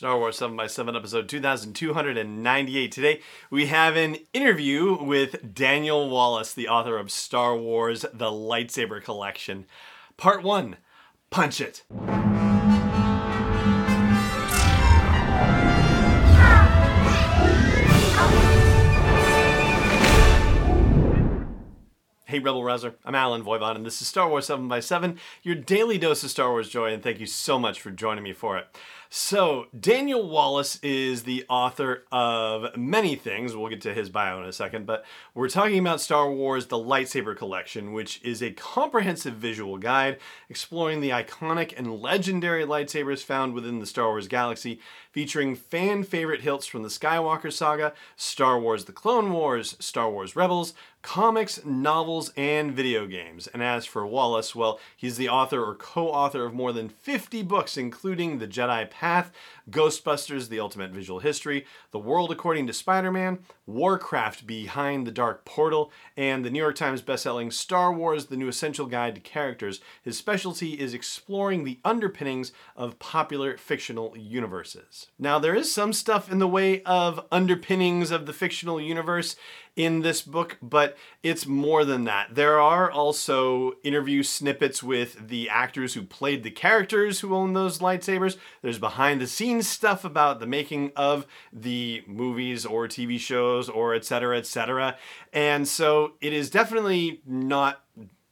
Star Wars 7 by 7 episode 2298. Today we have an interview with Daniel Wallace, the author of Star Wars The Lightsaber Collection. Part 1 Punch It. Hey, Rebel Rouser. I'm Allen Voivod, and this is Star Wars 7 by 7 your daily dose of Star Wars joy, and thank you so much for joining me for it. So, Daniel Wallace is the author of many things. We'll get to his bio in a second, but we're talking about Star Wars The Lightsaber Collection, which is a comprehensive visual guide exploring the iconic and legendary lightsabers found within the Star Wars galaxy, featuring fan favorite hilts from the Skywalker saga, Star Wars The Clone Wars, Star Wars Rebels, comics, novels, and video games. And as for Wallace, well, he's the author or co author of more than 50 books, including The Jedi Path, Ghostbusters The Ultimate Visual History, The World According to Spider Man, Warcraft Behind the Dark Portal, and the New York Times bestselling Star Wars The New Essential Guide to Characters. His specialty is exploring the underpinnings of popular fictional universes. Now, there is some stuff in the way of underpinnings of the fictional universe in this book, but it's more than that. There are also interview snippets with the actors who played the characters who own those lightsabers. There's behind the scenes stuff about the making of the movies or TV shows or etc. etc. And so it is definitely not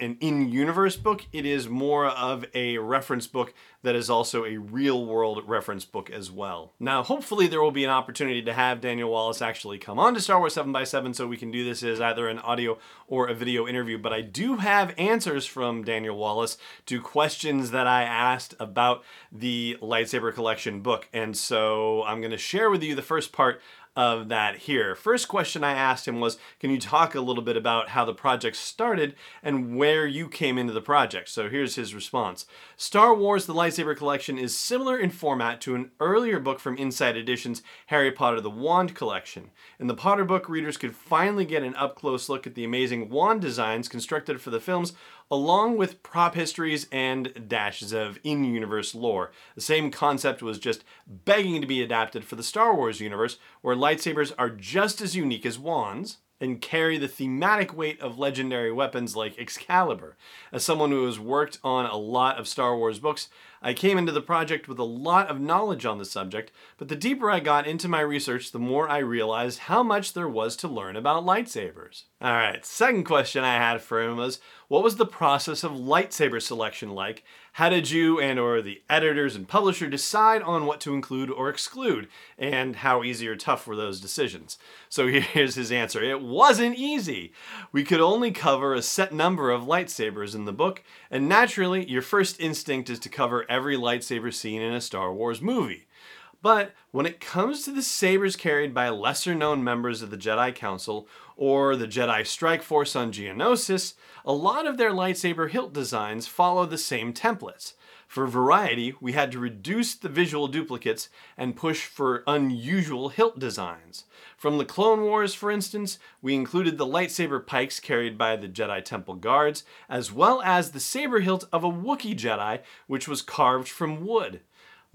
an in universe book, it is more of a reference book that is also a real world reference book as well. Now, hopefully, there will be an opportunity to have Daniel Wallace actually come on to Star Wars 7 by 7 so we can do this as either an audio or a video interview. But I do have answers from Daniel Wallace to questions that I asked about the Lightsaber Collection book. And so I'm going to share with you the first part of that here. First question I asked him was Can you talk a little bit about how the project started and where you came into the project? So here's his response Star Wars The Lightsaber Collection is similar in format to an earlier book from Insight Editions Harry Potter The Wand Collection. In the Potter book, readers could finally get an up close look at the amazing wand designs constructed for the films along with prop histories and dashes of in universe lore. The same concept was just begging to be adapted for the Star Wars universe, where lightsabers are just as unique as wands and carry the thematic weight of legendary weapons like Excalibur. As someone who has worked on a lot of Star Wars books, I came into the project with a lot of knowledge on the subject, but the deeper I got into my research, the more I realized how much there was to learn about lightsabers. Alright, second question I had for him was what was the process of lightsaber selection like? How did you and or the editors and publisher decide on what to include or exclude? And how easy or tough were those decisions? So here's his answer. It wasn't easy. We could only cover a set number of lightsabers in the book, and naturally, your first instinct is to cover every lightsaber scene in a Star Wars movie. But when it comes to the sabers carried by lesser known members of the Jedi Council or the Jedi Strike Force on Geonosis, a lot of their lightsaber hilt designs follow the same templates. For variety, we had to reduce the visual duplicates and push for unusual hilt designs. From the Clone Wars, for instance, we included the lightsaber pikes carried by the Jedi Temple guards, as well as the saber hilt of a Wookiee Jedi, which was carved from wood.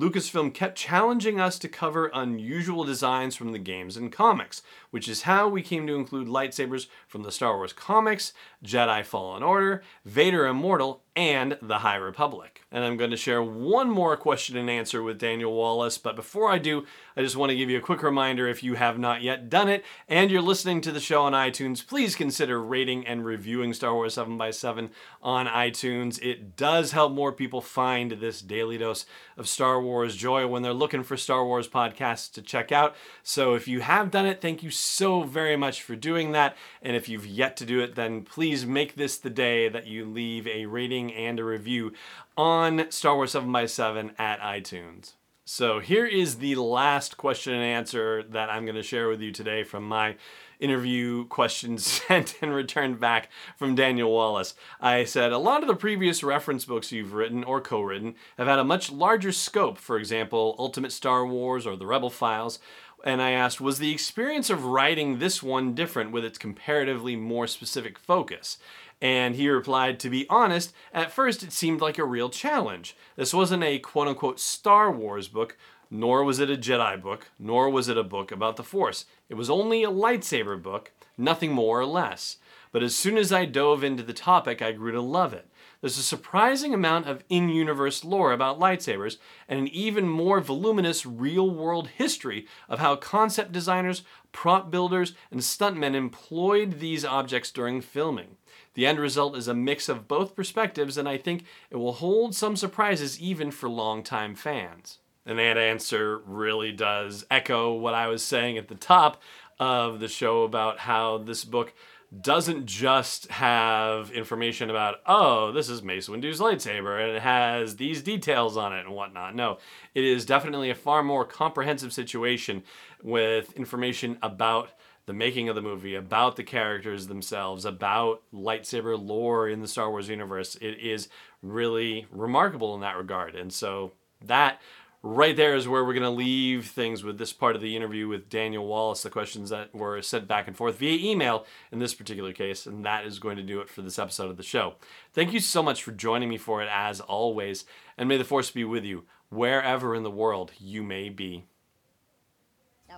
Lucasfilm kept challenging us to cover unusual designs from the games and comics, which is how we came to include lightsabers from the Star Wars comics, Jedi Fallen Order, Vader Immortal, and the High Republic. And I'm going to share one more question and answer with Daniel Wallace, but before I do, I just want to give you a quick reminder if you have not yet done it and you're listening to the show on iTunes, please consider rating and reviewing Star Wars 7 by 7 on iTunes. It does help more people find this daily dose of Star Wars joy when they're looking for Star Wars podcasts to check out. So if you have done it, thank you so very much for doing that. And if you've yet to do it, then please make this the day that you leave a rating and a review on Star Wars 7 by 7 at iTunes. So here is the last question and answer that I'm going to share with you today from my interview questions sent and returned back from Daniel Wallace. I said, a lot of the previous reference books you've written or co written have had a much larger scope, for example, Ultimate Star Wars or The Rebel Files. And I asked, was the experience of writing this one different with its comparatively more specific focus? And he replied, To be honest, at first it seemed like a real challenge. This wasn't a quote unquote Star Wars book, nor was it a Jedi book, nor was it a book about the Force. It was only a lightsaber book, nothing more or less. But as soon as I dove into the topic, I grew to love it. There's a surprising amount of in universe lore about lightsabers, and an even more voluminous real world history of how concept designers, prop builders, and stuntmen employed these objects during filming. The end result is a mix of both perspectives, and I think it will hold some surprises even for longtime fans. And that answer really does echo what I was saying at the top of the show about how this book doesn't just have information about, oh, this is Mace Windu's lightsaber and it has these details on it and whatnot. No, it is definitely a far more comprehensive situation with information about the making of the movie, about the characters themselves, about lightsaber lore in the Star Wars universe. It is really remarkable in that regard. And so that right there is where we're going to leave things with this part of the interview with Daniel Wallace, the questions that were sent back and forth via email in this particular case. And that is going to do it for this episode of the show. Thank you so much for joining me for it, as always. And may the force be with you wherever in the world you may be.